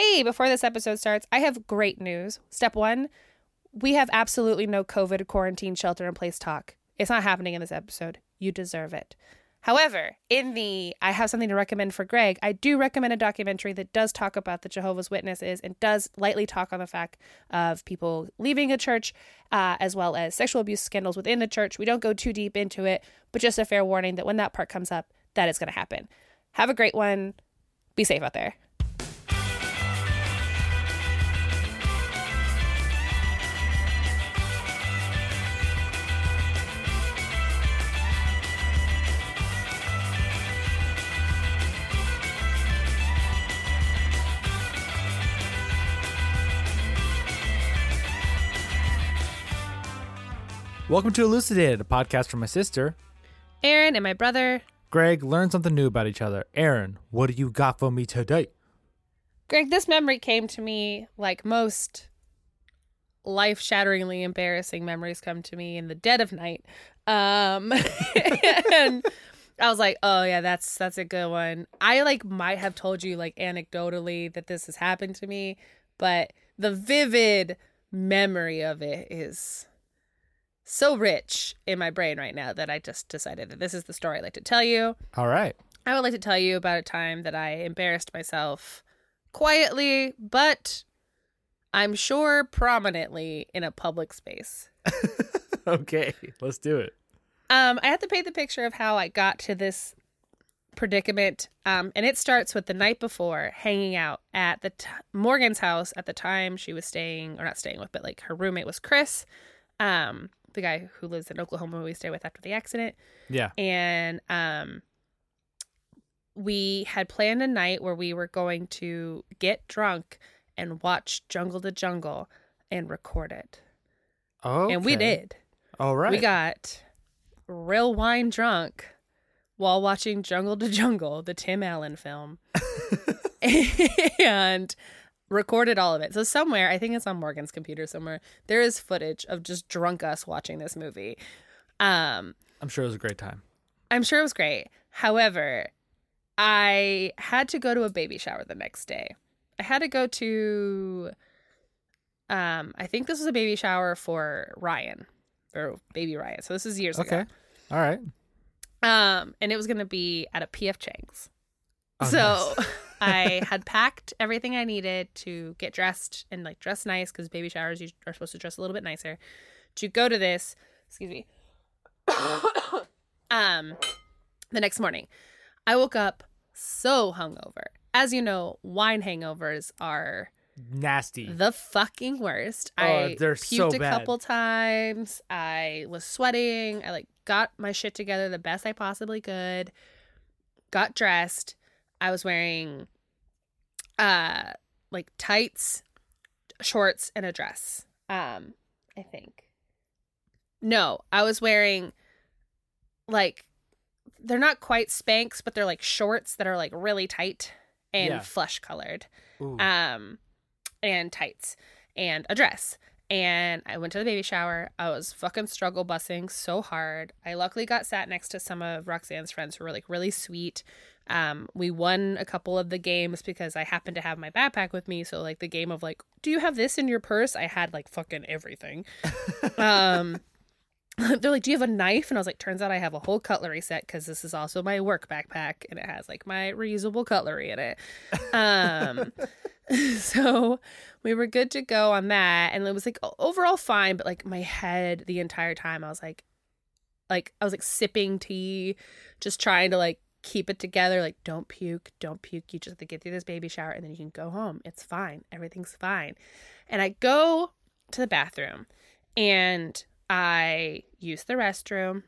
hey, before this episode starts, I have great news. Step one, we have absolutely no COVID quarantine shelter in place talk. It's not happening in this episode. You deserve it. However, in the I have something to recommend for Greg, I do recommend a documentary that does talk about the Jehovah's Witnesses and does lightly talk on the fact of people leaving a church, uh, as well as sexual abuse scandals within the church. We don't go too deep into it, but just a fair warning that when that part comes up, that is going to happen. Have a great one. Be safe out there. Welcome to Elucidated, a podcast from my sister. Aaron and my brother. Greg, learn something new about each other. Aaron, what do you got for me today? Greg, this memory came to me like most life shatteringly embarrassing memories come to me in the dead of night. Um, and I was like, oh yeah, that's that's a good one. I like might have told you like anecdotally that this has happened to me, but the vivid memory of it is so rich in my brain right now that I just decided that this is the story I'd like to tell you. All right. I would like to tell you about a time that I embarrassed myself quietly, but I'm sure prominently in a public space. okay, let's do it. Um, I have to paint the picture of how I got to this predicament. Um, and it starts with the night before hanging out at the t- Morgan's house at the time she was staying, or not staying with, but like her roommate was Chris. Um, the guy who lives in Oklahoma we stay with after the accident. Yeah. And um we had planned a night where we were going to get drunk and watch Jungle to Jungle and record it. Oh. And we did. All right. We got real wine drunk while watching Jungle to Jungle, the Tim Allen film. and recorded all of it. So somewhere, I think it's on Morgan's computer somewhere, there is footage of just drunk us watching this movie. Um, I'm sure it was a great time. I'm sure it was great. However, I had to go to a baby shower the next day. I had to go to um I think this was a baby shower for Ryan or baby Ryan. So this is years Okay. ago. Okay. All right. Um and it was going to be at a PF Chang's. Oh, so nice. I had packed everything I needed to get dressed and like dress nice because baby showers you are supposed to dress a little bit nicer to go to this. Excuse me. um, the next morning, I woke up so hungover. As you know, wine hangovers are Nasty. the fucking worst. Oh, I they're puked so a bad. couple times. I was sweating. I like got my shit together the best I possibly could. Got dressed. I was wearing uh like tights, shorts and a dress. Um I think. No, I was wearing like they're not quite Spanx, but they're like shorts that are like really tight and Yeah. flesh colored Ooh. um and tights and a dress and i went to the baby shower i was fucking struggle bussing so hard i luckily got sat next to some of roxanne's friends who were like really sweet um we won a couple of the games because i happened to have my backpack with me so like the game of like do you have this in your purse i had like fucking everything um they're like, "Do you have a knife?" And I was like, "Turns out I have a whole cutlery set because this is also my work backpack, and it has like my reusable cutlery in it." Um, so we were good to go on that, and it was like overall fine. But like my head the entire time, I was like, like I was like sipping tea, just trying to like keep it together. Like, don't puke, don't puke. You just have to get through this baby shower, and then you can go home. It's fine. Everything's fine. And I go to the bathroom, and I use the restroom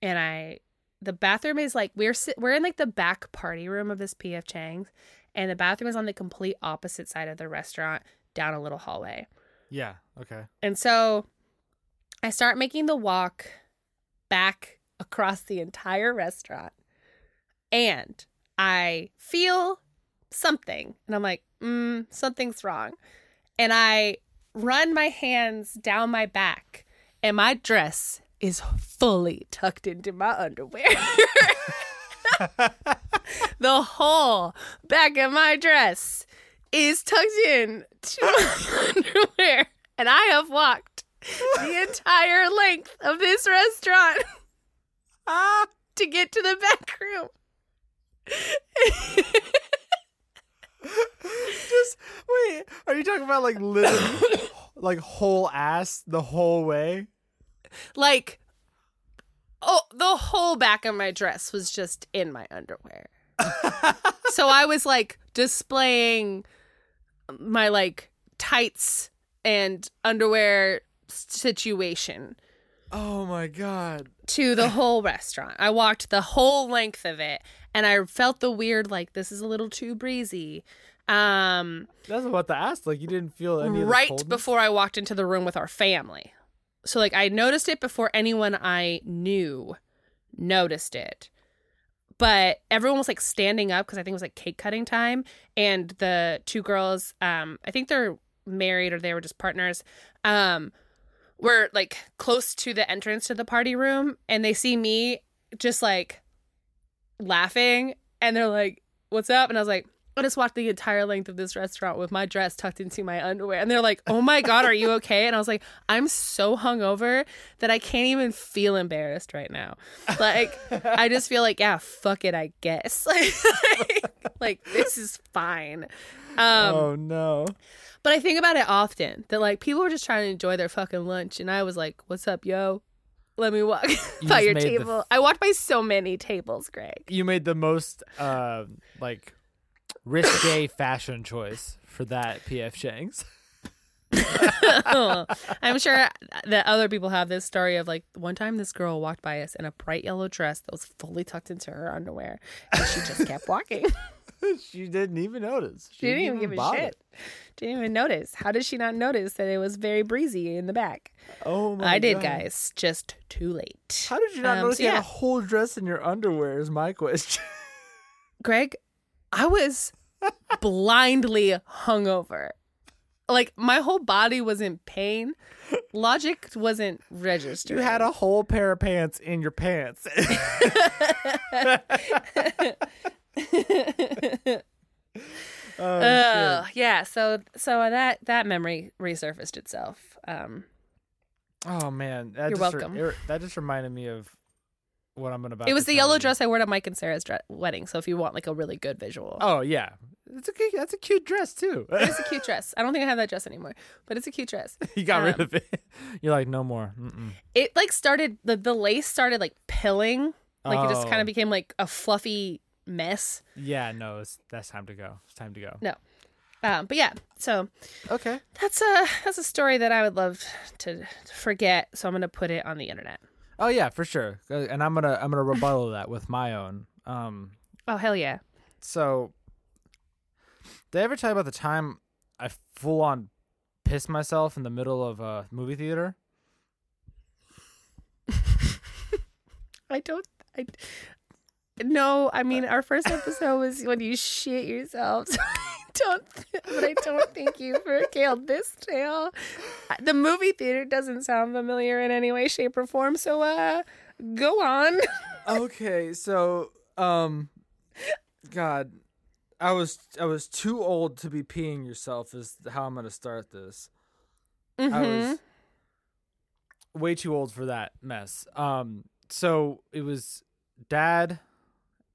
and I the bathroom is like we're sit, we're in like the back party room of this PF Chang's and the bathroom is on the complete opposite side of the restaurant down a little hallway. yeah. Okay. And so I start making the walk back across the entire restaurant and I feel something and I'm like, mm, something's wrong. And I run my hands down my back and my dress is fully tucked into my underwear. the whole back of my dress is tucked in to my underwear, and I have walked the entire length of this restaurant to get to the back room. Just wait. Are you talking about like literally, like whole ass the whole way? like, oh, the whole back of my dress was just in my underwear. so I was like displaying my like tights and underwear situation Oh my god. to the whole restaurant. I walked the whole length of it and I felt the weird like this is a little too breezy. Um That's about to ask. Like you didn't feel any right before I walked into the room with our family. So like I noticed it before anyone I knew noticed it. But everyone was like standing up because I think it was like cake cutting time and the two girls um I think they're married or they were just partners um were like close to the entrance to the party room and they see me just like laughing and they're like what's up and I was like I just walked the entire length of this restaurant with my dress tucked into my underwear. And they're like, oh my God, are you okay? And I was like, I'm so hungover that I can't even feel embarrassed right now. Like, I just feel like, yeah, fuck it, I guess. Like, like this is fine. Um, oh no. But I think about it often that like people were just trying to enjoy their fucking lunch. And I was like, what's up, yo? Let me walk by your table. I walked by so many tables, Greg. You made the most uh like risque fashion choice for that PF Chang's. I'm sure that other people have this story of like one time this girl walked by us in a bright yellow dress that was fully tucked into her underwear and she just kept walking. she didn't even notice. She didn't even give a shit. Didn't even notice. How did she not notice that it was very breezy in the back? Oh my I did, God. guys. Just too late. How did you not Um, notice so you had a whole dress in your underwear? Is my question. Greg, I was blindly hungover. Like my whole body was in pain. Logic wasn't registered. you had a whole pair of pants in your pants. oh, Uh, yeah, so so that that memory resurfaced itself. Um, oh man, that You're just re- welcome. it- that just reminded me of what I'm about. To do. It was the yellow you. dress I wore to Mike and Sarah's dre- wedding. So if you want like a really good visual, Oh yeah, it's a cute, that's a cute dress too. it's a cute dress. I don't think I have that dress anymore, but it's a cute dress. you got rid um, of it. You're like no more. Mm-mm. It like started the the lace started like pilling, like it just kind Oh. of became like a fluffy mess. Yeah, no, it's that's time to go. It's time to go. No. Um, but yeah, so Okay. that's a that's a story that I would love to, to forget. So I'm gonna put it on the internet. Oh yeah, for sure. Uh, And I'm gonna I'm gonna rebuttal that with my own. Um, Oh hell yeah! so did I ever tell you about the time I full on pissed myself in the middle of a movie theater? I don't. I no. I mean, our first episode was when you shit yourself. So I don't. But I don't think you regaled this tale. The movie theater doesn't sound familiar in any way, shape, or form. So, uh, go on. okay, so um, God, I was I was too old to be peeing yourself. Is how I'm gonna start this. I Mhm. was way too old for that mess. Um, so it was dad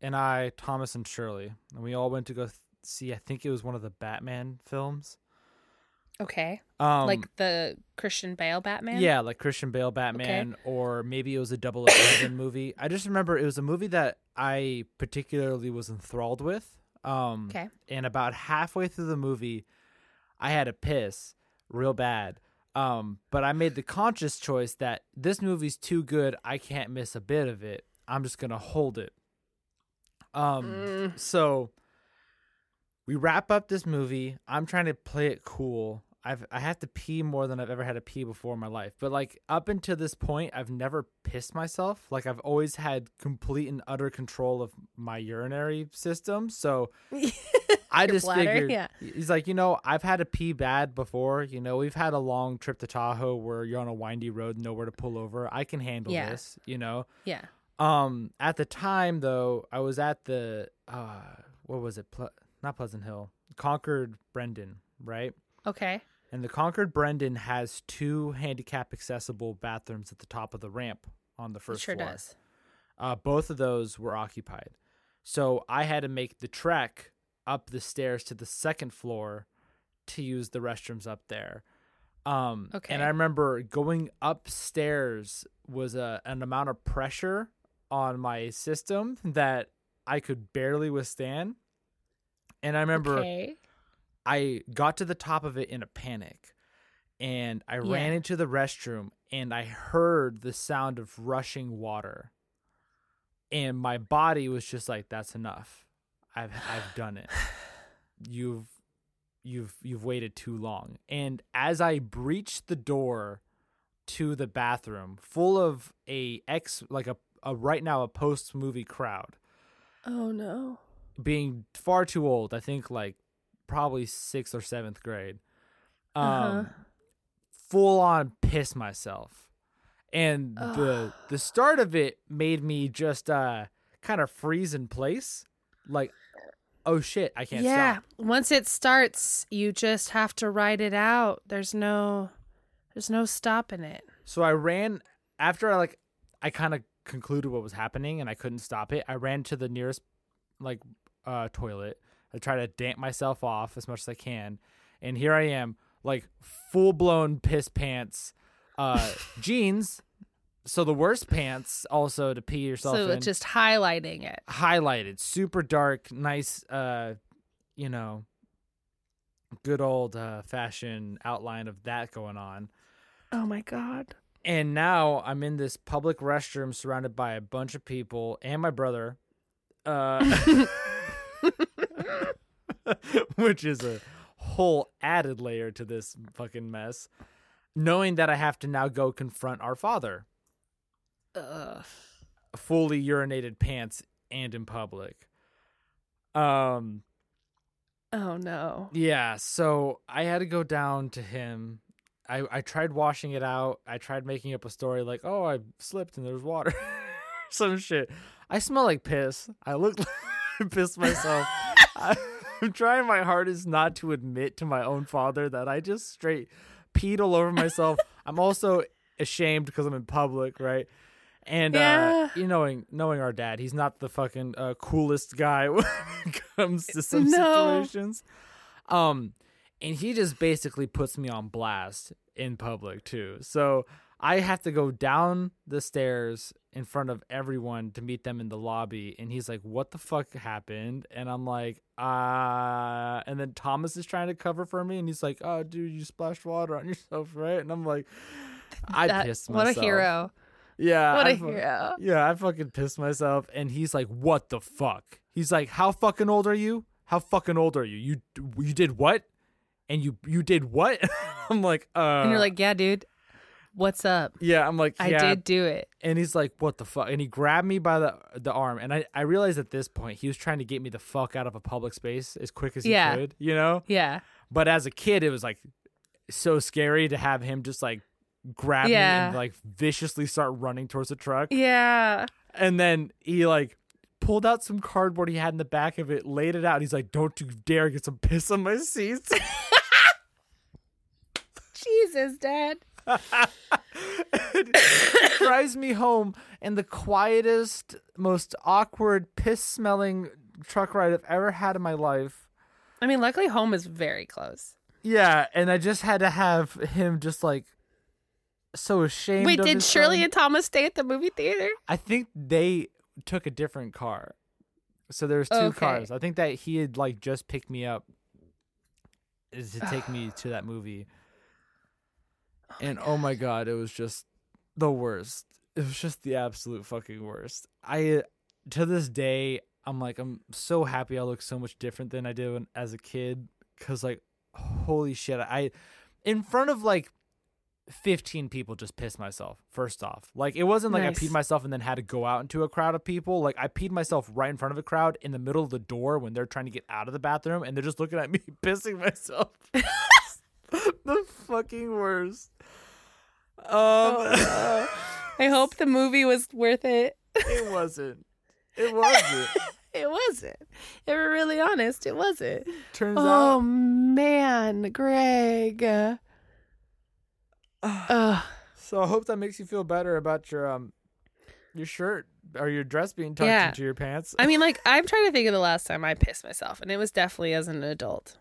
and I, Thomas and Shirley, and we all went to go th- see. I think it was one of the Batman films. Okay. Um, like the Christian Bale Batman. yeah, like Christian Bale Batman, or maybe it was a Double Eleven movie. I just remember it was a movie that I particularly was enthralled with. Um, Okay. and about halfway through the movie, I had a piss real bad. Um, but I made the conscious choice that this movie's too good. I can't miss a bit of it. I'm just gonna hold it. Um, Mm. so we wrap up this movie. I'm trying to play it cool. I've I have to pee more than I've ever had to pee before in my life. But like up until this point, I've never pissed myself. Like I've always had complete and utter control of my urinary system. So I just bladder, figured yeah. he's like, you know, I've had to pee bad before. You know, we've had a long trip to Tahoe where you're on a windy road, nowhere to pull over. I can handle Yeah. this, you know. Yeah. Um, at the time though, I was at the uh, what was it? Ple- not Pleasant Hill. Concord Brenden, right? Okay. And the Concord Brenden has two handicap accessible bathrooms at the top of the ramp on the It first sure floor. does. Uh, both of those were occupied. So I had to make the trek up the stairs to the second floor to use the restrooms up there. Um, Okay. And I remember going upstairs was a, an amount of pressure on my system that I could barely withstand. And I remember Okay. I got to the top of it in a panic and I ran into the restroom and I heard the sound of rushing water. And my body was just like that's enough. I've I've done it. You've you've you've waited too long. And as I breached the door to the bathroom full of a ex like a, a right now a post movie crowd Oh no. being far too old. I think like probably sixth or seventh grade. Um, Uh-huh. full on piss myself, and the the start of it made me just uh kind of freeze in place, like oh shit, I can't yeah. stop. Once it starts, you just have to ride it out. There's no there's no stopping it. So I ran after I like I kind of concluded what was happening and I couldn't stop it. I ran to the nearest like uh toilet. I try to damp myself off as much as I can. And here I am, like full blown piss pants, uh jeans. So the worst pants also to pee yourself so in. it's just highlighting it. highlighted, super dark, nice uh you know good old uh fashion outline of that going on. Oh my god. And now I'm in this public restroom surrounded by a bunch of people and my brother. Uh, which is a whole added layer to this fucking mess. Knowing that I have to now go confront our father, Ugh. fully urinated pants and in public. Um, Oh no. Yeah, so I had to go down to him. I I tried washing it out. I tried making up a story like, "Oh, I slipped and there's water." Some shit. I smell like piss. I look like I pissed myself. I, I'm trying my hardest not to admit to my own father that I just straight peed all over myself. I'm also ashamed because I'm in public, right? And Yeah. uh, you knowing knowing our dad, he's not the fucking uh, coolest guy when it comes to some No. situations. Um, and he just basically puts me on blast in public too. So I have to go down the stairs in front of everyone to meet them in the lobby. And he's like, What the fuck happened? And I'm like, uh and then Thomas is trying to cover for me and he's like, Oh dude, you splashed water on yourself, right? And I'm like, I That- pissed myself. what a hero. Yeah. What I a fu- hero. Yeah, I fucking pissed myself. And he's like, What the fuck? He's like, How fucking old are you? How fucking old are you? You you did what? And you you did what? I'm like, uh And you're like, yeah, dude. What's up? Yeah, I'm like, I did do it. And he's like, "What the fuck?" And he grabbed me by the the arm, and I I realized at this point he was trying to get me the fuck out of a public space as quick as he Yeah. could, you know. Yeah. But as a kid, it was like so scary to have him just like grab me and like viciously start running towards the truck, Yeah. and then he like pulled out some cardboard he had in the back of it, laid it out. And he's like, "Don't you dare get some piss on my seats." Jesus, Dad. It drives me home in the quietest, most awkward, piss smelling truck ride I've ever had in my life. I mean, luckily home is very close. Yeah, and I just had to have him just like so ashamed. Wait, did Shirley son. and Thomas stay at the movie theater? I think they took a different car. So there's two Okay. cars. I think that he had like just picked me up is to take me to that movie. Oh and oh my god, it was just the worst. It was just the absolute fucking worst. I to this day I'm like I'm so happy I look so much different than I did when, as a kid cuz like holy shit, I in front of like 15 people just pissed myself first off like it wasn't like Nice. i peed myself and then had to go out into a crowd of people like i peed myself right in front of a crowd in the middle of the door when they're trying to get out of the bathroom and they're just looking at me pissing myself the fucking worst um I hope the movie was worth it. it wasn't it wasn't it wasn't. If we're really honest, it wasn't. Turns Oh out. man, Greg. Uh. So I hope that makes you feel better about your um your shirt or your dress being tucked Yeah. into your pants. I mean, like, I'm trying to think of the last time I pissed myself, and it was definitely as an adult.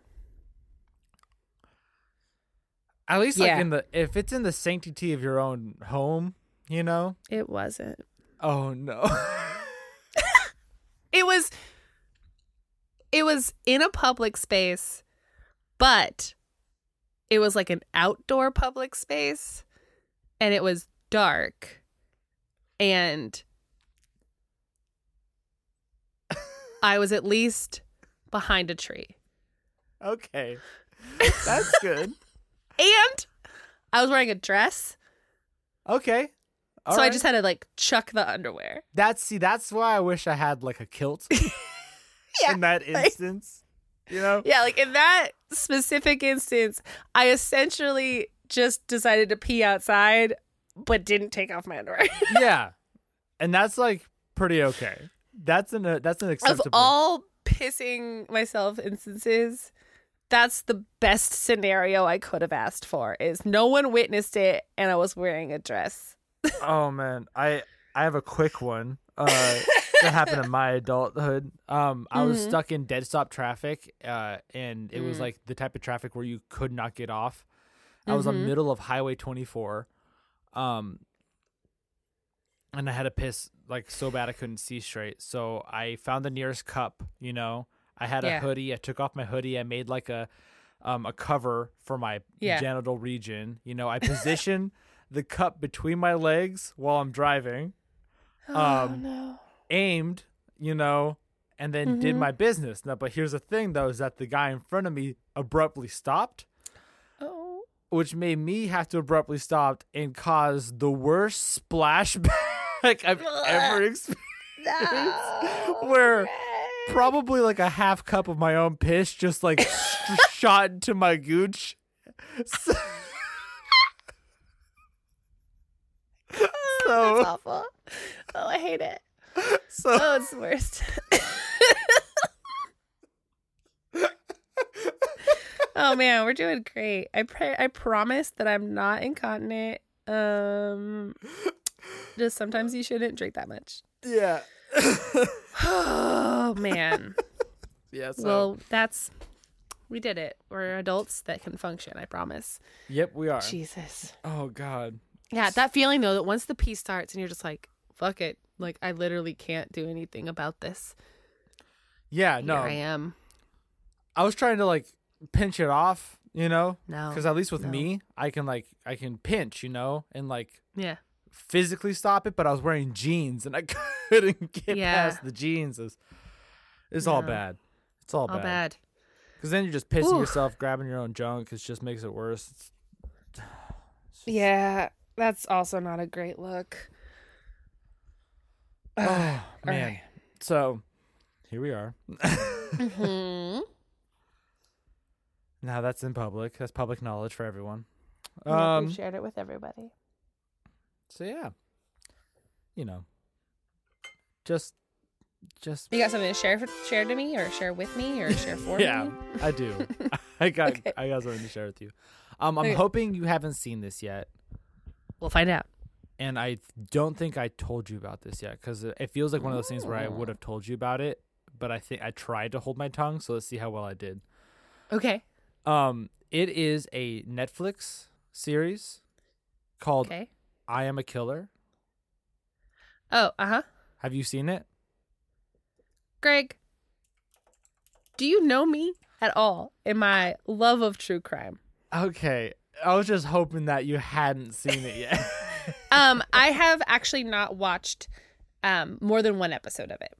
At least like in the if it's in the sanctity of your own home, you know. It wasn't. Oh no. It was. It was in a public space, but it was like an outdoor public space, and it was dark, and I was at least behind a tree. okay. That's good. And I was wearing a dress, Okay. All so I just had to like chuck the underwear. That's see. That's why I wish I had like a kilt Yeah, in that like- instance. You know. Yeah, like in that specific instance, I essentially just decided to pee outside, but didn't take off my underwear. yeah, and that's like pretty okay. That's an uh, that's an acceptable. of acceptable. all pissing myself instances, that's the best scenario I could have asked for. Is no one witnessed it, and I was wearing a dress. oh man, I I have a quick one. Uh, that happened in my adulthood. Um, I was Mhm. stuck in dead stop traffic, uh, and it was Mm. like the type of traffic where you could not get off. I was on Mhm. middle of Highway 24, um, and I had to piss like so bad I couldn't see straight. So I found the nearest cup. You know, I had a Yeah. hoodie. I took off my hoodie. I made like a um a cover for my Yeah. genital region. You know, I position the cup between my legs while I'm driving oh Um, no! aimed, you know, and then did Mhm. my business. Now, but here's the thing though, is that the guy in front of me abruptly stopped, Oh, which made me have to abruptly stop and cause the worst splashback I've ever experienced. no! Where. Probably like a half cup of my own piss just like sh- shot into my gooch. So, Oh, so, that's awful. Oh, I hate it. so Oh, it's the worst. oh man, we're doing great. I pray. I promise that I'm not incontinent. Um, just sometimes you shouldn't drink that much. yeah. Oh man. yeah, so Well, that's we did it. We're adults that can function. I promise. yep, we are. Jesus. Oh god. Yeah, that feeling though that once the pee starts and you're just like, fuck it. Like I literally can't do anything about this. Yeah, no. Here I am. I was trying to like pinch it off, you know, No. because at least with no. me, I can like I can pinch, you know, and like Yeah. Physically stop it. But I was wearing jeans and I couldn't get Yeah. past the jeans. It's, it's all bad. It's all, All bad. bad. Because then you're just pissing Oof. yourself, grabbing your own junk. It just makes it worse. It's, Yeah, that's also not a great look. oh man. right. So here we are. hmm now that's in public. That's public knowledge for everyone. Um, shared it with everybody. So yeah, you know, just, just You got something to share share to me, or share with me, or share for yeah, me? Yeah, I do. I got, Okay. I got something to share with you. Um, I'm Okay. hoping you haven't seen this yet, We'll find out. and I don't think I told you about this yet because it feels like one of those things where I would have told you about it, but I think I tried to hold my tongue. So let's see how well I did. Okay. Um, it is a Netflix series called Okay. "I Am a Killer." Oh, uh huh. Have you seen it? Greg, do you know me at all in my love of true crime? Okay, I was just hoping that you hadn't seen it yet. Um, I have actually not watched um more than one episode of it.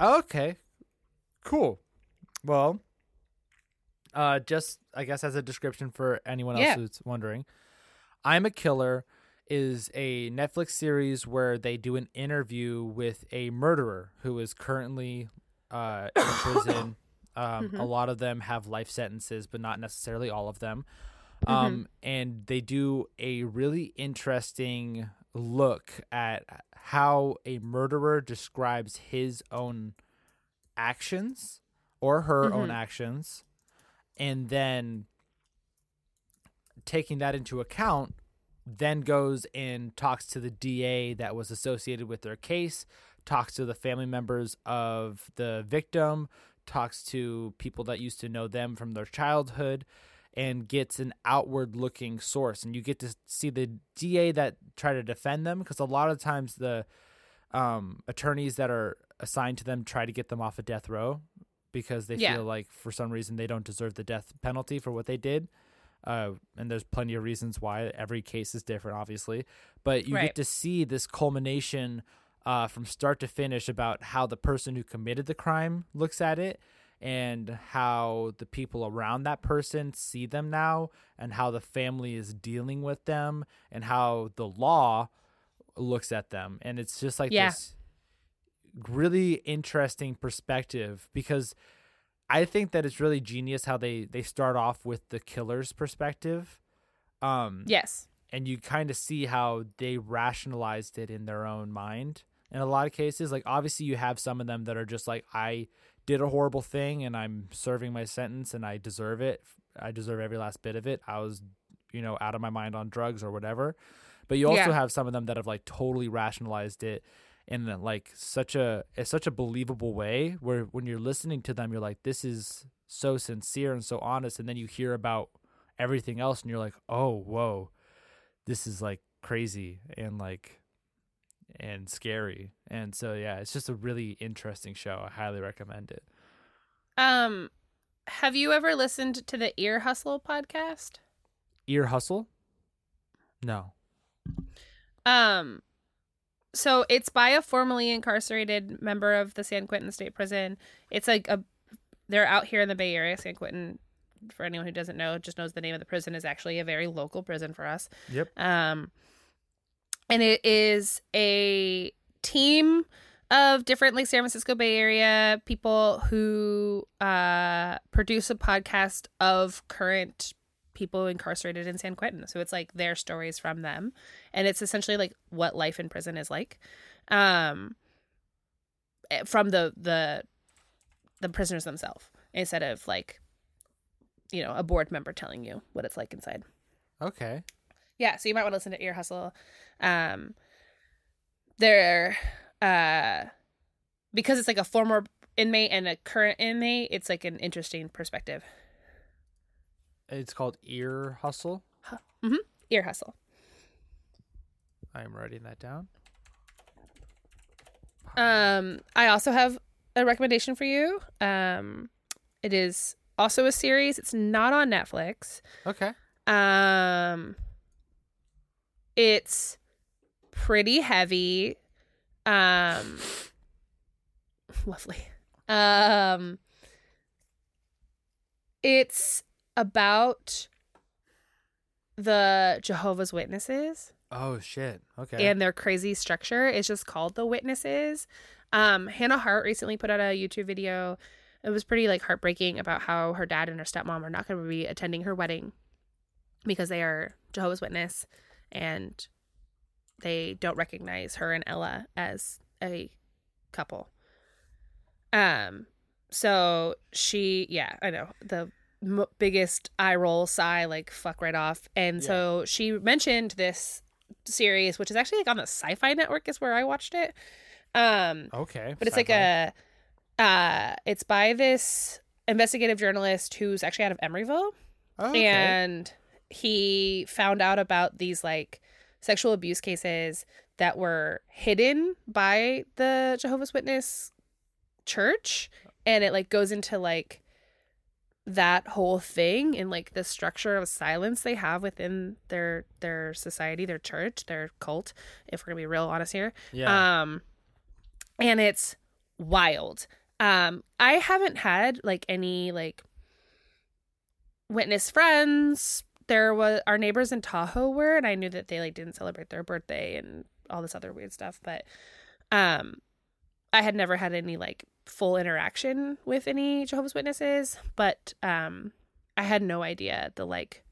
okay, cool. Well, uh, just I guess as a description for anyone else Yeah. who's wondering, "I'm a Killer" is a Netflix series where they do an interview with a murderer who is currently uh, in prison. Um, Mhm. A lot of them have life sentences, but not necessarily all of them. Um, and they do a really interesting look at how a murderer describes his own actions or her own Mhm. actions and then taking that into account then goes and talks to the DA that was associated with their case, talks to the family members of the victim, talks to people that used to know them from their childhood and gets an outward looking source and you get to see the DA that try to defend them because a lot of times the um, attorneys that are assigned to them try to get them off of death row because they Yeah. feel like for some reason they don't deserve the death penalty for what they did. Uh, and there's plenty of reasons why every case is different, obviously. But you Right. get to see this culmination uh, from start to finish about how the person who committed the crime looks at it and how the people around that person see them now and how the family is dealing with them and how the law looks at them and it's just like Yeah. this really interesting perspective because I think that it's really genius how they they start off with the killer's perspective. Um Yes. and you kind of see how they rationalized it in their own mind in a lot of cases like obviously you have some of them that are just like i did a horrible thing and i'm serving my sentence and i deserve it i deserve every last bit of it i was you know out of my mind on drugs or whatever but you also Yeah. have some of them that have like totally rationalized it in like such a such a believable way where when you're listening to them you're like this is so sincere and so honest and then you hear about everything else and you're like oh whoa. This is like crazy and like and scary. And so yeah it's just a really interesting show. I highly recommend it. Um, have you ever listened to the Ear Hustle podcast? ear hustle? No. Um, so it's by a formerly incarcerated member of the San Quentin State Prison. It's like a they're out here in the Bay Area. San Quentin, for anyone who doesn't know, just knows the name of the prison is actually a very local prison for us. yep Um, and it is a team of different like San Francisco Bay Area people who uh produce a podcast of current people incarcerated in San Quentin. So it's like their stories from them and it's essentially like what life in prison is like. Um eh, from the the the prisoners themselves instead of like you know, a board member telling you what it's like inside. okay Yeah, so you might want to listen to Ear Hustle. Um, they're uh, because it's like a former inmate and a current inmate. It's like an interesting perspective. it's called ear hustle Hmm. Ear Hustle. I'm writing that down Um, I also have a recommendation for you. Um, it is also a series. It's not on Netflix. okay Um, it's pretty heavy. Um, lovely. Um, it's about the Jehovah's Witnesses oh shit okay and their crazy structure. is just called the Witnesses. Um, Hannah Hart recently put out a YouTube video. It was pretty like heartbreaking about how her dad and her stepmom are not going to be attending her wedding because they are Jehovah's Witness and they don't recognize her and Ella as a couple. Um, so she, yeah, I know the m- biggest eye roll sigh, like fuck right off. And Yeah. so she mentioned this series, which is actually like on the Sci-Fi Network, is where I watched it. Um, okay but it's like a uh it's by this investigative journalist who's actually out of Emeryville okay. and he found out about these like sexual abuse cases that were hidden by the Jehovah's Witness church and it like goes into like that whole thing and like the structure of silence they have within their their society their church their cult if we're gonna be real honest here. Yeah. Um and it's wild. Um i haven't had like any like witness friends. There was our neighbors in tahoe were and i knew that they like didn't celebrate their birthday and all this other weird stuff but um i had never had any like full interaction with any jehovah's witnesses but um i had no idea the like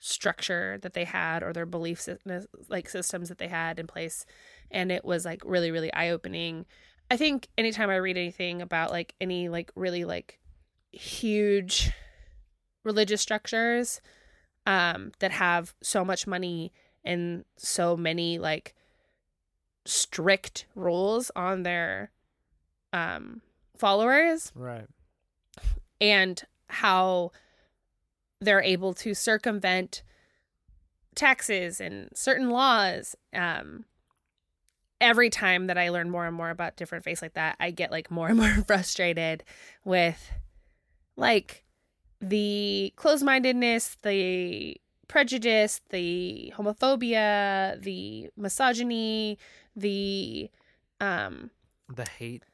structure that they had or their belief like systems that they had in place. And it was like really really eye opening I think anytime I read anything about like any like really like huge religious structures um that have so much money and so many like strict rules on their um followers Right. and how they're able to circumvent taxes and certain laws um every time that i learn more and more about different faiths like that i get like more and more frustrated with like the closed-mindedness the prejudice the homophobia the misogyny the um The hate.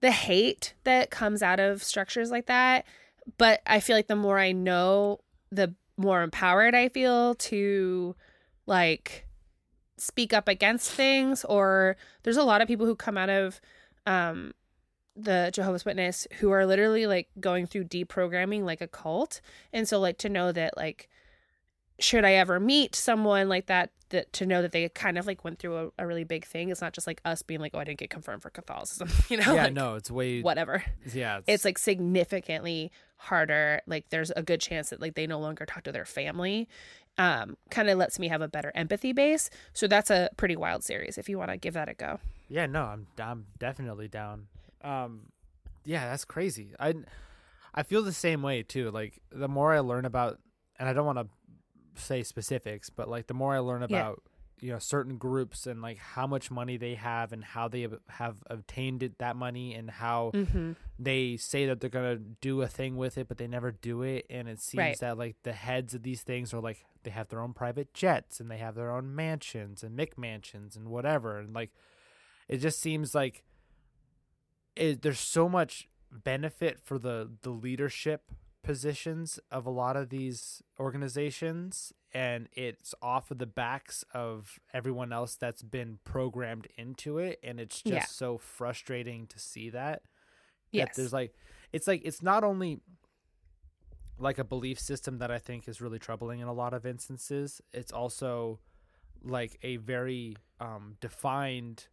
The hate that comes out of structures like that. But I feel like the more I know, the more empowered I feel to like speak up against things. Or there's a lot of people who come out of um, the Jehovah's Witness who are literally like going through deprogramming like a cult. And so, like, to know that, like, should I ever meet someone like that, that to know that they kind of like went through a, a really big thing. It's not just like us being like, oh, I didn't get confirmed for Catholicism, you know? yeah, like, no, it's way. Whatever. Yeah, It's like significantly harder. Like there's a good chance that like they no longer talk to their family. Um, kind of lets me have a better empathy base. So that's a pretty wild series if you want to give that a go. Yeah, no, I'm I'm definitely down. Um, yeah, that's crazy. I I feel the same way too. Like the more I learn about, and I don't want to say specifics, but like the more I learn Yeah. about you know certain groups and like how much money they have and how they have- have obtained it, that money and how Mm-hmm. they say that they're gonna do a thing with it, but they never do it. And it seems Right. that like the heads of these things are like they have their own private jets and they have their own mansions and McMansions and whatever. And like it just seems like it, there's so much benefit for the the leadership positions of a lot of these organizations and it's off of the backs of everyone else that's been programmed into it and it's just Yeah. so frustrating to see that that Yes. there's like it's like it's not only like a belief system that I think is really troubling in a lot of instances. It's also like a very um, defined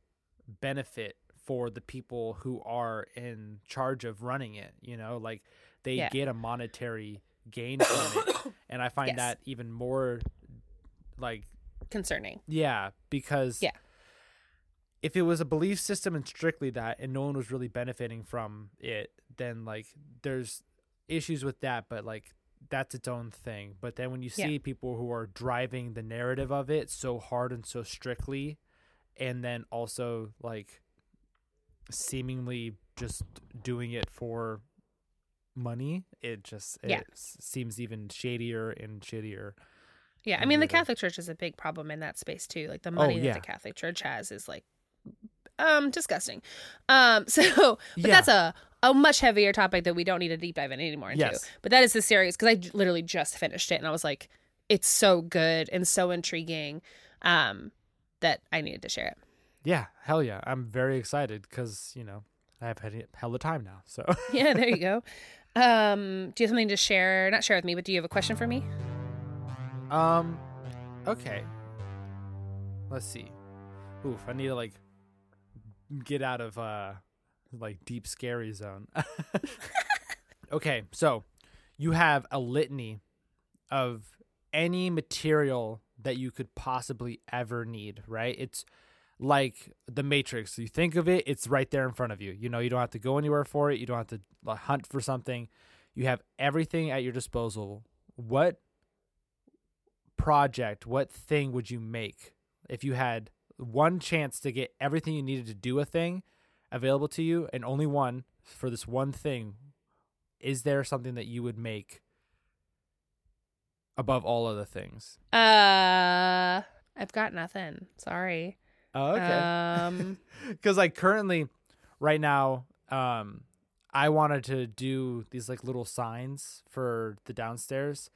benefit for the people who are in charge of running it. You know, like they Yeah. get a monetary gain from it, and I find Yes. that even more like Concerning. yeah, because Yeah. if it was a belief system and strictly that, and no one was really benefiting from it, then like there's issues with that, but like that's its own thing. But then when you Yeah. see people who are driving the narrative of it so hard and so strictly, and then also like seemingly just doing it for money, it just Yeah. it s- seems even shadier and shittier. Yeah, I mean the. Catholic Church is a big problem in that space too. Like the money Oh, yeah. that the Catholic Church has is like um disgusting. Um so but Yeah. that's a a much heavier topic that we don't need to deep dive in anymore into. Yes. But that is the series because I literally just finished it and I was like it's so good and so intriguing um that I needed to share it. Yeah, hell yeah. I'm very excited because, you know, I have had hell of time now. So, Yeah, there you go. Um do you have something to share? Not share with me, but do you have a question for me? um, okay. Let's see. Oof, I need to, like, get out of, uh, like, deep scary zone. okay, so you have a litany of any material that you could possibly ever need, right? It's like the Matrix. You think of it, it's right there in front of you. You know, you don't have to go anywhere for it. You don't have to hunt for something. You have everything at your disposal. What project, what thing would you make if you had one chance to get everything you needed to do a thing available to you and only one for this one thing? Is there something that you would make above all other things? Uh I've got nothing. Sorry. Oh, Um because like currently right now um i wanted to do these like little signs for the downstairs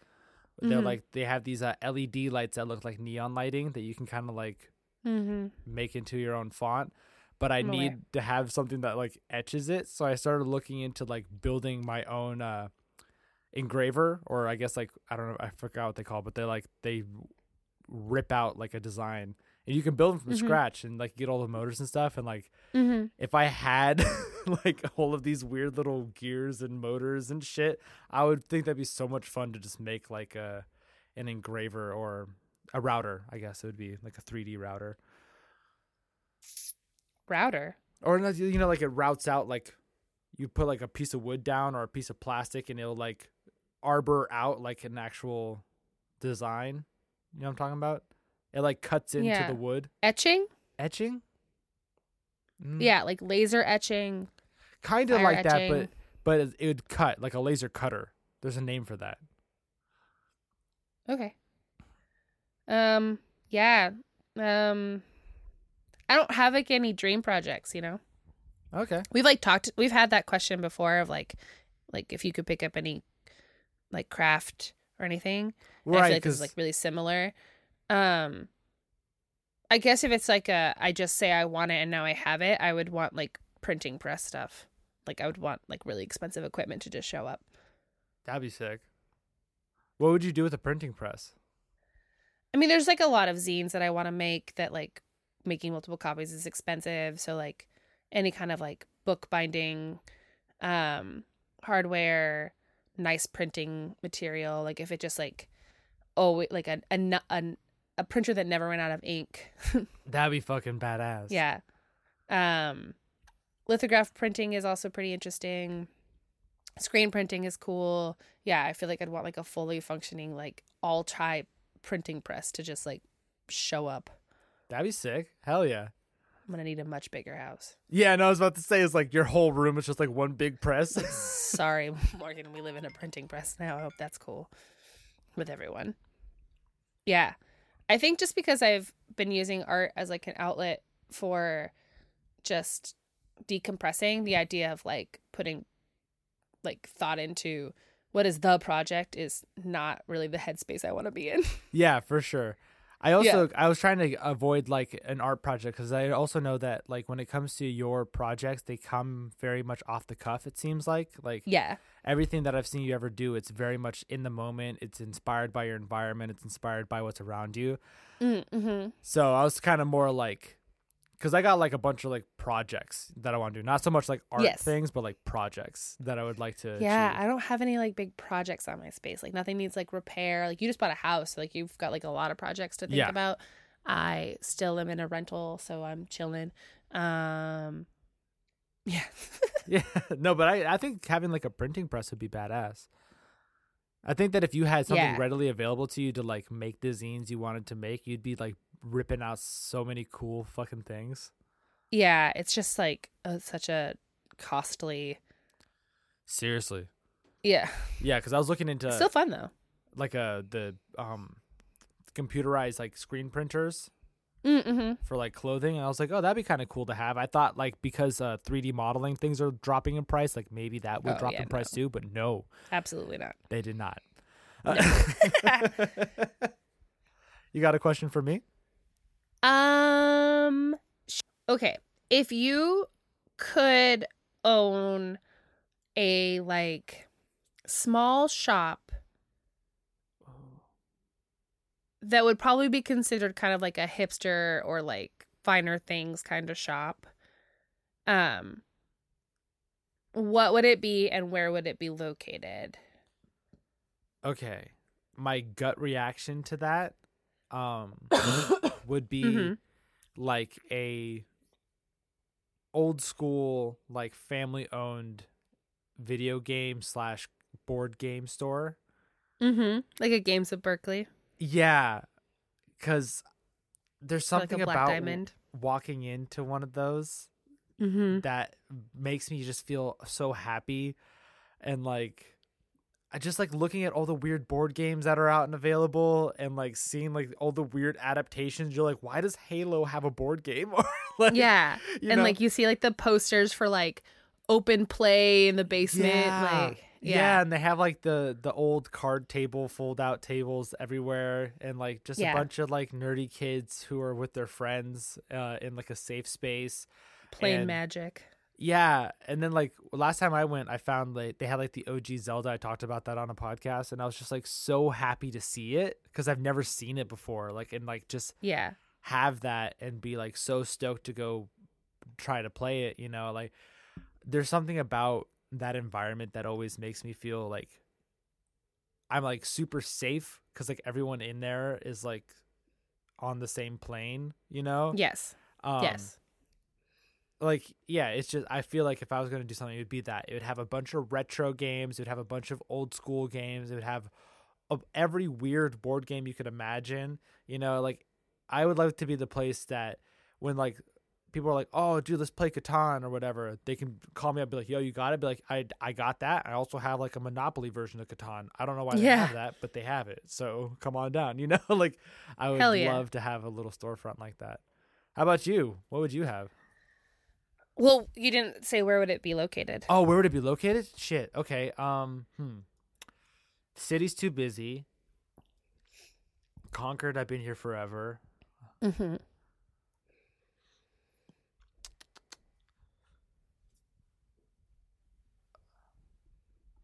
they're Mhm. like they have these uh, led lights that look like neon lighting that you can kind of like mhm. make into your own font but i I'm aware. need to have something that like etches it so i started looking into like building my own uh engraver or i guess like i don't know i forgot what they call it but they like they rip out like a design you can build them from Mhm. scratch and like get all the motors and stuff. And like Mm-hmm. if I had like all of these weird little gears and motors and shit, I would think that'd be so much fun to just make like a an engraver or a router. I guess it would be like a 3D router, Router. or you know, like it routes out like you put like a piece of wood down or a piece of plastic, and it'll like arbor out like an actual design. You know what I'm talking about? It like cuts into Yeah. the wood Etching? etching. Mm, Yeah, like laser etching. kind of like that, but but it, would cut like a laser cutter. There's a name for that. Okay. Um, yeah. Um I don't have like any dream projects, you know. Okay. We've like talked we've had that question before of like like if you could pick up any like craft or anything. And I Right, feel like because like really similar. Um I guess if it's like a I just say I want it and now I have it, I would want like printing press stuff. Like I would want like really expensive equipment to just show up. that'd be sick. What would you do with a printing press? I mean, there's like a lot of zines that I want to make that like making multiple copies is expensive. So like any kind of like book binding, um, hardware, nice printing material. Like if it just like oh like a a a, a printer that never ran out of ink. That'd be fucking badass. yeah. Um, lithograph printing is also pretty interesting. Screen printing is cool. Yeah, I feel like I'd want like a fully functioning like all type printing press to just like show up. That'd be sick. Hell yeah. I'm gonna need a much bigger house. Yeah, and I was about to say is like your whole room is just like one big press. Sorry, Morgan, we live in a printing press now. I hope that's cool with everyone. Yeah. I think just because I've been using art as like an outlet for just decompressing, the idea of like putting like thought into what is the project is not really the headspace I want to be in. yeah, for sure. I also I was trying to avoid like an art project because I also know that like when it comes to your projects, they come very much off the cuff. It seems like like yeah. everything that I've seen you ever do, it's very much in the moment. It's inspired by your environment. It's inspired by what's around you. Mm-hmm. So I was kind of more like, because I got like a bunch of like projects that I want to do. Not so much like art Yes. things, but like projects that I would like to. Yeah, achieve. I don't have any like big projects on my space. Like nothing needs like repair. Like you just bought a house, so like you've got like a lot of projects to think Yeah. about. I still am in a rental, so I'm chilling. Um Yeah. yeah. No, but I I think having like a printing press would be badass. I think that if you had something Yeah. readily available to you to like make the zines you wanted to make, you'd be like ripping out so many cool fucking things. yeah, it's just like such a costly. Seriously. Yeah. Yeah, because I was looking into Still fun though. like uh the um computerized like screen printers Mm-hmm. for like clothing and I was like, oh, that'd be kind of cool to have. I thought like because uh 3D modeling things are dropping in price, like maybe that would Oh, drop yeah, in price too, but no, Absolutely not. they did not. Uh, you got a question for me? Um okay. If you could own a like small shop that would probably be considered kind of like a hipster or like finer things kind of shop. Um what would it be and where would it be located? Okay. My gut reaction to that um would be Mhm. like a old school like family owned video game slash board game store Mhm. Like a Games of Berkeley. yeah because there's or, like something about Diamond. walking into one of those Mhm. that makes me just feel so happy and like I just like looking at all the weird board games that are out and available and like seeing like all the weird adaptations you're like why does Halo have a board game or like Yeah. and know? like you see like the posters for like open play in the basement Yeah. like yeah. yeah. and they have like the the old card table fold out tables everywhere and like just Yeah. a bunch of like nerdy kids who are with their friends uh in like a safe space plain and- magic Yeah, and then like last time I went, I found like they had like the OG Zelda. I talked about that on a podcast, and I was just like so happy to see it because I've never seen it before. Like and like just yeah have that and be like so stoked to go try to play it, you know, like there's something about that environment that always makes me feel like I'm like super safe cuz like everyone in there is like on the same plane, you know? Yes. Um, yes. Like yeah it's just i feel like if i was going to do something it would be that. It would have a bunch of retro games it would have a bunch of old school games it would have of every weird board game you could imagine you know like i would like to be the place that when like people are like oh dude let's play catan or whatever they can call me up and be like yo you got it be like i i got that i also have like a monopoly version of catan. I don't know why they Yeah. have that but they have it so come on down you know like i would yeah. love to have a little storefront like that. How about you? What would you have Well, you didn't say where would it be located. Oh, where would it be located? Shit. Okay. Um. Hmm. City's too busy. Concord. I've been here forever. Mm-hmm.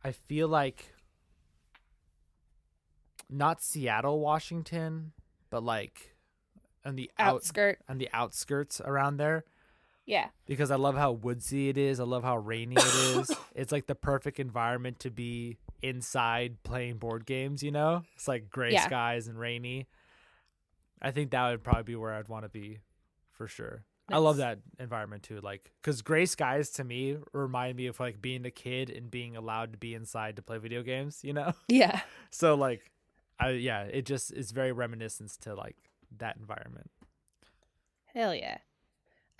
I feel like not Seattle, Washington, but like on the out Outskirt. on the outskirts around there Yeah. because I love how woodsy it is. I love how rainy it is. it's like the perfect environment to be inside playing board games, you know? It's like gray Yeah. skies and rainy. I think that would probably be where I'd want to be for sure. I love that environment too. Like, cause gray skies to me remind me of like being a kid and being allowed to be inside to play video games, you know? Yeah. So like, I, yeah, it just is very reminiscent to like that environment. Hell yeah.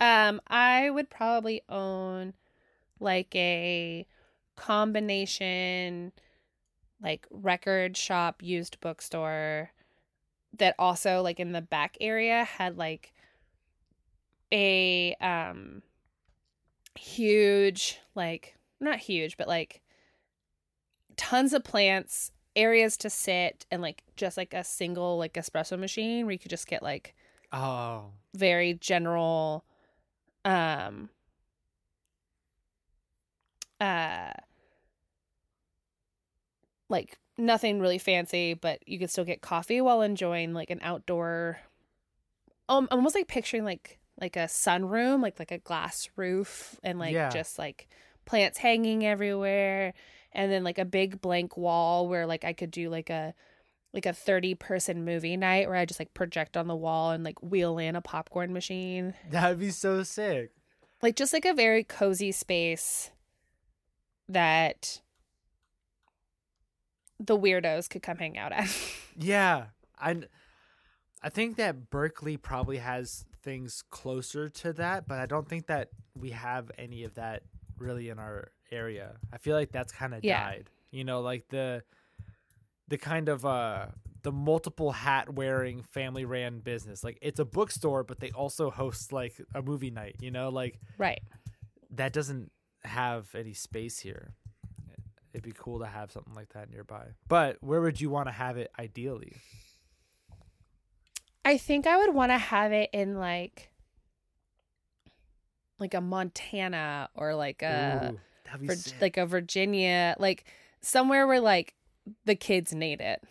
Um, I would probably own like a combination like record shop used bookstore that also like in the back area had like a um huge like not huge but like tons of plants areas to sit and like just like a single like espresso machine where you could just get like Oh, very general um uh like nothing really fancy but you could still get coffee while enjoying like an outdoor um almost like picturing like like a sunroom like like a glass roof and like Yeah. just like plants hanging everywhere and then like a big blank wall where like I could do like a like a 30 person movie night where I just like project on the wall and like wheel in a popcorn machine. that'd be so sick. Like just like a very cozy space that the weirdos could come hang out at. Yeah, I I think that Berkeley probably has things closer to that, but I don't think that we have any of that really in our area. I feel like that's kind of Yeah. died. You know, like the the kind of uh the multiple hat wearing family ran business. Like it's a bookstore, but they also host like a movie night, you know? Like right. that doesn't have any space here. It'd be cool to have something like that nearby. But where would you want to have it ideally? I think I would want to have it in like like a Montana or like a Ooh, Vir- like a Virginia, like somewhere where like the kids need it,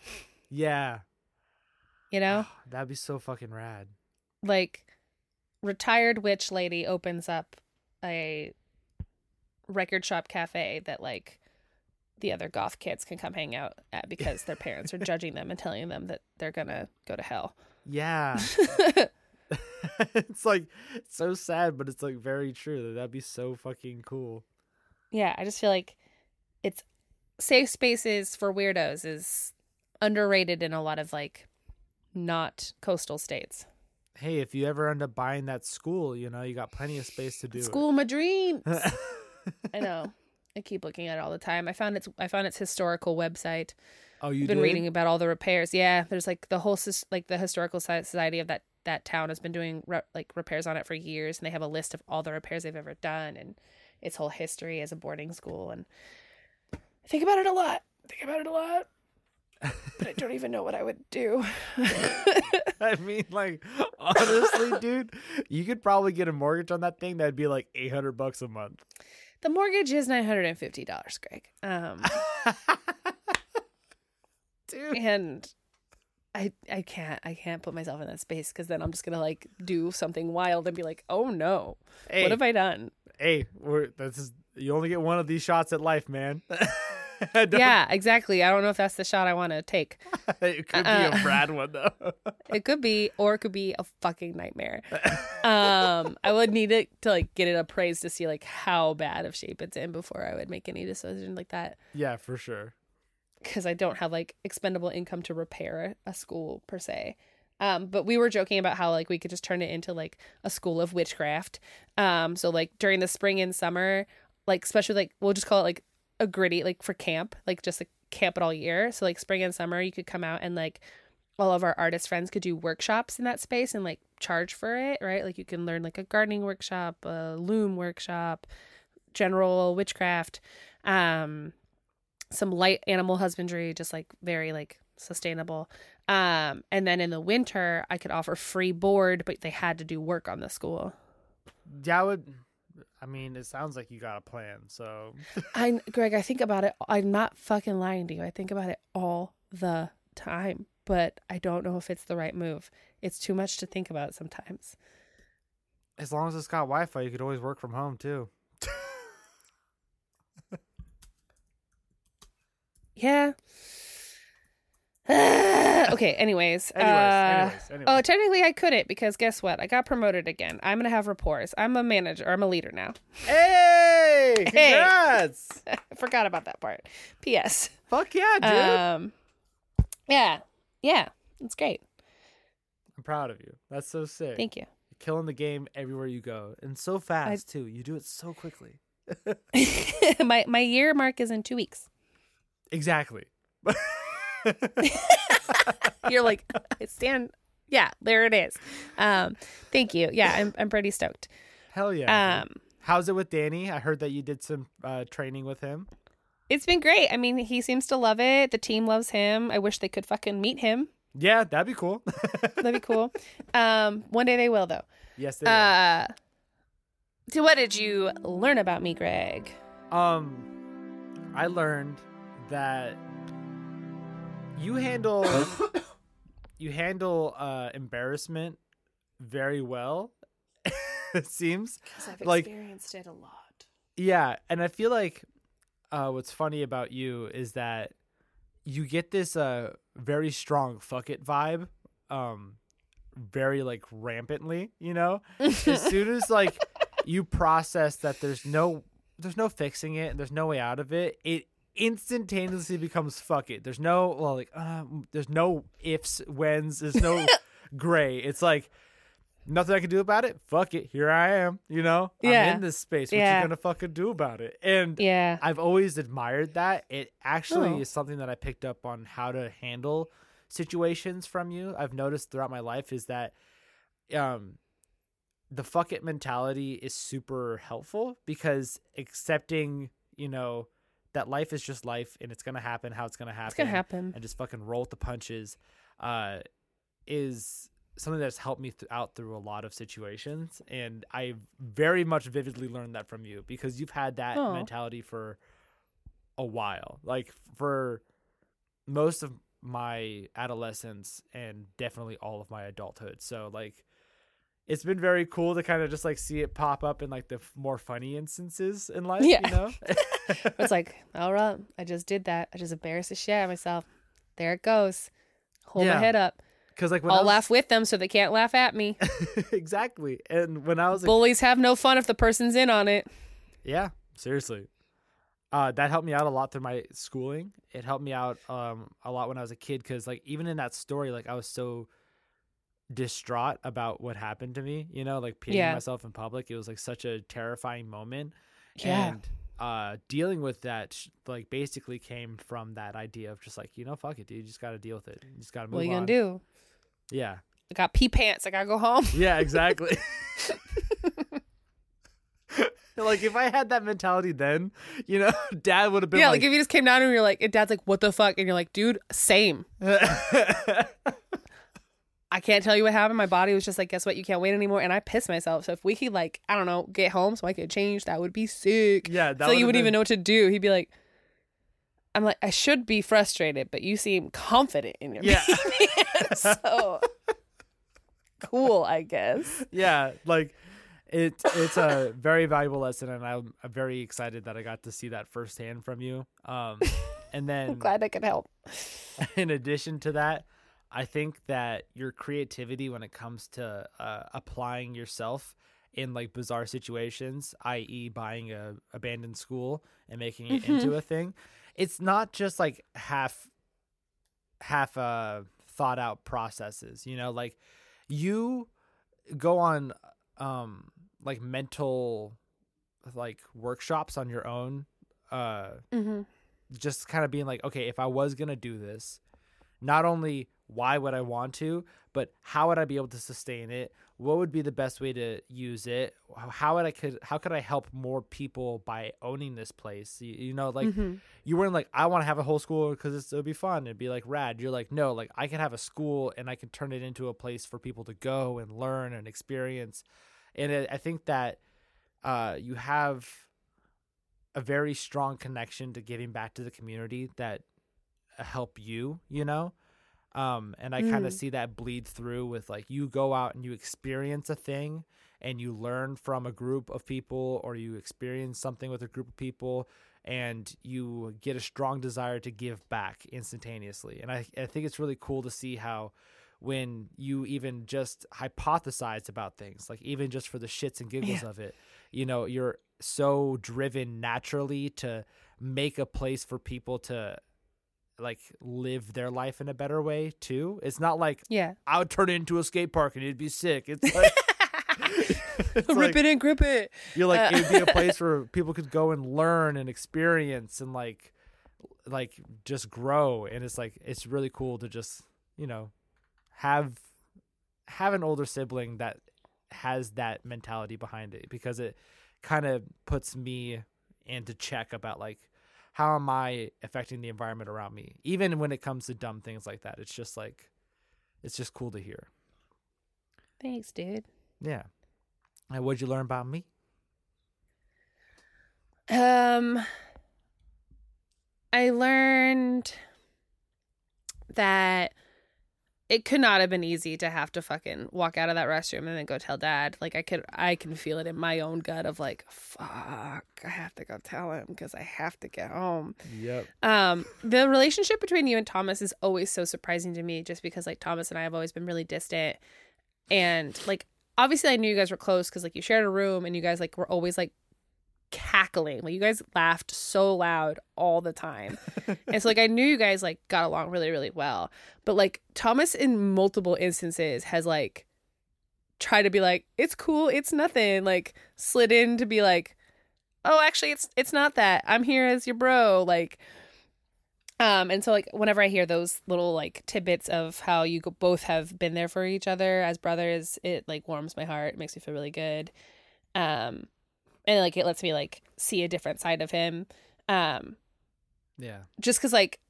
yeah, you know? Ah, that'd be so fucking rad. like retired witch lady opens up a record shop cafe that like the other goth kids can come hang out at because their parents are judging them and telling them that they're gonna go to hell. Yeah, it's like it's so sad, but it's like very true. That'd be so fucking cool. yeah, I just feel like it's safe spaces for weirdos is underrated in a lot of like not coastal states. Hey, if you ever end up buying that school, you know you got plenty of space to do School my dreams. I know. I keep looking at it all the time. I found its I found its historical website. oh, you I've been did? reading about all the repairs. Yeah, there's like the whole like the historical society of that that town has been doing re- like repairs on it for years, and they have a list of all the repairs they've ever done and its whole history as a boarding school. And I think about it a lot. I think about it a lot, but I don't even know what I would do. I mean, like honestly, dude, you could probably get a mortgage on that thing that'd be like eight hundred bucks a month. the mortgage is nine hundred and fifty dollars, Greg. Um, dude. and I I can't I can't put myself in that space because then I'm just gonna like do something wild and be like, oh no, Hey, what have I done? hey, we're this is you only get one of these shots at life, man. Yeah, exactly. I don't know if that's the shot I want to take. it could be Uh-uh. a Brad one though. It could be, or it could be a fucking nightmare. Um, I would need it to like get it appraised to see like how bad of shape it's in before I would make any decision like that. yeah, for sure. because I don't have like expendable income to repair a school per se. Um, but we were joking about how like we could just turn it into like a school of witchcraft. Um, so like during the spring and summer, like especially like we'll just call it like a gritty like for camp, like just like camp it all year. So like spring and summer, you could come out and like all of our artist friends could do workshops in that space and like charge for it, right? Like you can learn like a gardening workshop, a loom workshop, general witchcraft. Um, some light animal husbandry, just like very like sustainable. Um, and then in the winter, I could offer free board, but they had to do work on the school. I would. I mean, it sounds like you got a plan. So I, Greg, I think about it. I'm not fucking lying to you. I think about it all the time, but I don't know if it's the right move. It's too much to think about sometimes. as long as it's got Wi-Fi, you could always work from home too. Yeah. okay. Anyways. Anyways, uh, anyways, anyways. Oh, technically I couldn't because guess what? I got promoted again. I'm gonna have rapports. I'm a manager. I'm a leader now. hey, Hey. congrats! I forgot about that part. P.S. Fuck yeah, dude! Um, yeah, yeah, it's great. I'm proud of you. That's so sick. Thank you. You're killing the game everywhere you go, and so fast too. You do it so quickly. my my year mark is in two weeks. Exactly. You're like, I stand. Yeah, there it is. Um, thank you. Yeah, I'm I'm pretty stoked. Hell yeah. Um, How's it with Danny? I heard that you did some uh, training with him. it's been great. I mean, he seems to love it. The team loves him. I wish they could fucking meet him. Yeah, that'd be cool. That'd be cool. um, one day they will though. yes, they will. Uh, so what did you learn about me, Greg? Um, I learned that you handle you handle uh embarrassment very well. it seems. Because I've Like- experienced it a lot. Yeah, and I feel like uh what's funny about you is that you get this uh very strong fuck it vibe um very like rampantly, you know? as soon as like you process that there's no there's no fixing it and there's no way out of it it instantaneously becomes fuck it there's no well like uh, there's no ifs whens there's no gray it's like nothing i can do about it fuck it here i am you know Yeah. i'm in this space what Yeah. you gonna fucking do about it and Yeah. I've always admired that. It actually Oh. is something that I picked up on how to handle situations from you. I've noticed throughout my life is that um the fuck it mentality is super helpful because accepting, you know, that life is just life and it's gonna happen how it's gonna happen It's gonna happen. and just fucking roll with the punches uh is something that's helped me th- out through a lot of situations and i very much vividly learned that from you because you've had that Aw. mentality for a while like for most of my adolescence and definitely all of my adulthood so like it's been very cool to kind of just like see it pop up in like the f- more funny instances in life Yeah. you know It's like, all right, I just did that. I just embarrassed the shit out of myself. There it goes. Hold Yeah. my head up. because like I'll was- laugh with them so they can't laugh at me. exactly and when i was a Bullies have no fun if the person's in on it. Yeah, seriously. Uh, that helped me out a lot through my schooling. It helped me out um, a lot when I was a kid because, like, even in that story, like, I was so distraught about what happened to me. You know, like peeing Yeah. myself in public. It was like such a terrifying moment. Yeah. And uh, dealing with that, like, basically came from that idea of just like, you know, fuck it, dude. You just got to deal with it. You just got to move What are you on. gonna do? Yeah. I got pee pants. I gotta go home. Yeah, exactly. like if I had that mentality then, you know, dad would have been yeah, like, like if you just came down and you're like, and dad's like, what the fuck? And you're like, dude, same. I can't tell you what happened. My body was just like, guess what? You can't wait anymore. And I pissed myself. So if we could like, I don't know, get home so I could change, that would be sick. yeah, that so you wouldn't even know what to do. He'd be like, I'm like, I should be frustrated, but you seem confident in your Yeah. so cool, I guess. yeah, like it's it's a very valuable lesson, and I'm, I'm very excited that I got to see that firsthand from you. Um, and then I'm glad I could help. in addition to that, I think that your creativity when it comes to uh, applying yourself in like bizarre situations, i.e., buying a abandoned school and making it into a thing, it's not just like half half uh thought out processes. You know, like you go on um like mental like workshops on your own uh Mm-hmm. just kind of being like, okay, if I was gonna do this, not only why would I want to, but how would I be able to sustain it? What would be the best way to use it? How would I could how could I help more people by owning this place? You, you know, like Mm-hmm. you weren't like I want to have a whole school because it'll be fun. It'd be like rad. You're like no, like I can have a school and I can turn it into a place for people to go and learn and experience. And it, I think that uh, you have a very strong connection to giving back to the community that uh, help you. You know. Um, and I kind Mm. of see that bleed through with like you go out and you experience a thing and you learn from a group of people or you experience something with a group of people and you get a strong desire to give back instantaneously. And I, I think it's really cool to see how when you even just hypothesize about things, like even just for the shits and giggles Yeah. of it, you know, you're so driven naturally to make a place for people to like live their life in a better way too. It's not like Yeah. I would turn it into a skate park and it'd be sick. It's like it's Rip like- it and grip it. you're like Uh, it would be a place where people could go and learn and experience and like like just grow and it's like it's really cool to just you know have have an older sibling that has that mentality behind it because it kind of puts me into check about like how am I affecting the environment around me? Even when it comes to dumb things like that it's just like it's just cool to hear. Thanks, dude. yeah. And what'd you learn about me? Um, I learned that it could not have been easy to have to fucking walk out of that restroom and then go tell dad. Like I could, I can feel it in my own gut of like, fuck, I have to go tell him because I have to get home. yep Um, the relationship between you and Thomas is always so surprising to me, just because like Thomas and I have always been really distant, and like obviously I knew you guys were close because like you shared a room and you guys like were always like cackling, like you guys laughed so loud all the time, and so like I knew you guys like got along really really well, but like Thomas in multiple instances has like tried to be like it's cool, it's nothing, like slid in to be like oh actually it's it's not that. I'm here as your bro like um and so like whenever i hear those little like tidbits of how you both have been there for each other as brothers it like warms my heart. It makes me feel really good. Um and like it lets me like see a different side of him um yeah just because like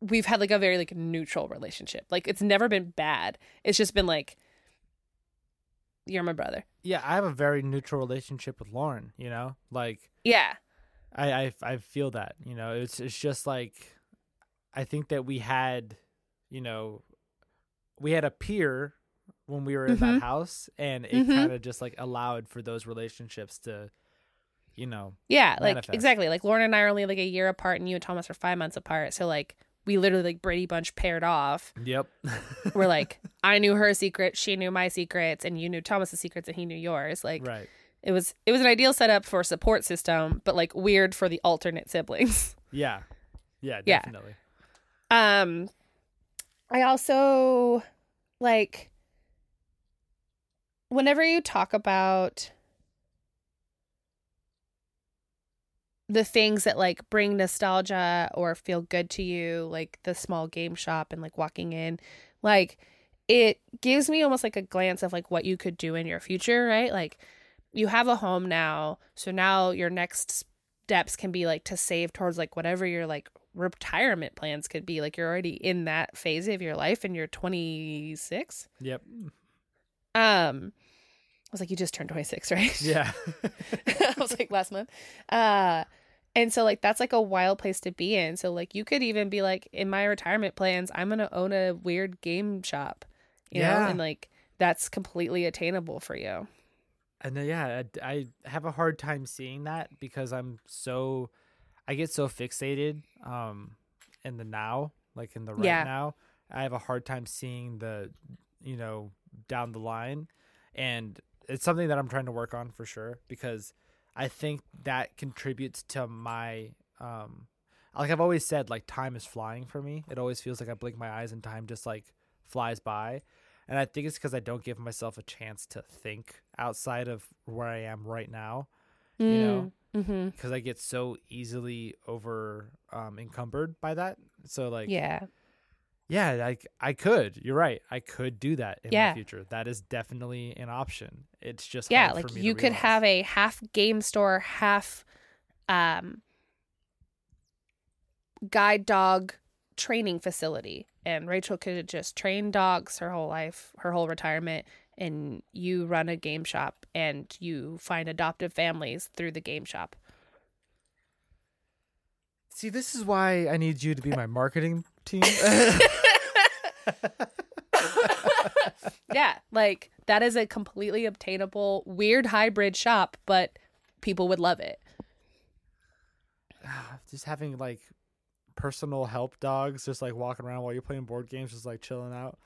we've had like a very like neutral relationship like it's never been bad it's just been like you're my brother yeah, I have a very neutral relationship with Lauren. You know, like yeah I, I, I feel that. You know, it's it's just like I think that we had, you know, we had a peer when we were in that Mhm. house, and it Mhm. kind of just like allowed for those relationships to, you know, Yeah, like exactly. Like Lauren and I are only like a year apart, and you and Thomas are five months apart. So like we literally like Brady Bunch paired off. yep, We're like, I knew her secret, she knew my secrets, and you knew Thomas's secrets, and he knew yours. Like right, it was it was an ideal setup for a support system, but like weird for the alternate siblings. yeah, yeah, Yeah. definitely, Um, I also like whenever you talk about the things that like bring nostalgia or feel good to you, like the small game shop and like walking in, like it gives me almost like a glance of like what you could do in your future, right? Like you have a home now, so now your next steps can be like to save towards like whatever your like retirement plans could be. Like you're already in that phase of your life and you're 26. yep, Um I was like you just turned 26, right? yeah, I was like last month. Uh And so like that's like a wild place to be in. So like you could even be like in my retirement plans, I'm gonna own a weird game shop. You know, and like that's completely attainable for you. And then, yeah, I, I have a hard time seeing that because I'm so, I get so fixated um in the now, like in the right Yeah. now. I have a hard time seeing the, you know, down the line, and it's something that I'm trying to work on for sure because I think that contributes to my um, like I've always said, like time is flying for me. It always feels like I blink my eyes and time just like flies by. And I think it's because I don't give myself a chance to think outside of where I am right now. You know? Mm-hmm. Because I get so easily over um, encumbered by that. So like, Yeah. Yeah, like I could. You're right. I could do that in Yeah. my future. That is definitely an option. It's just Yeah, like you could realize. have a half game store, half um guide dog training facility. And Rachel could just train dogs her whole life, her whole retirement, and you run a game shop and you find adoptive families through the game shop. See, this is why I need you to be my marketing team. Yeah, like that is a completely obtainable weird hybrid shop, but people would love it. just having like personal help dogs just like walking around while you're playing board games just like chilling out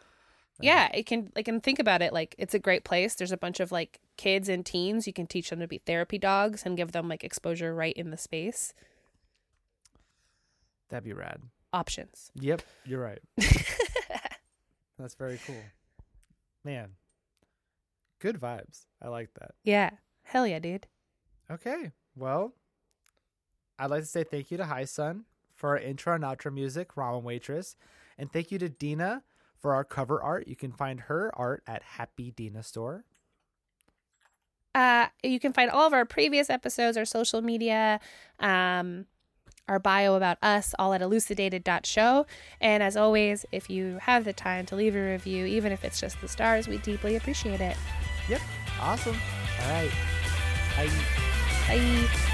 Yeah, it can like and think about it like it's a great place. There's a bunch of like kids and teens. You can teach them to be therapy dogs and give them like exposure right in the space. that'd be rad Options. yep you're right that's very cool man good vibes i like that yeah. Hell yeah, dude. okay well i'd like to say thank you to High sun for our intro and outro music ramen waitress and thank you to dina for our cover art you can find her art at happy dina store Uh you can find all of our previous episodes, our social media, um our bio about us all at elucidated.show. And as always, if you have the time to leave a review, even if it's just the stars, we deeply appreciate it. yep awesome all right bye Bye.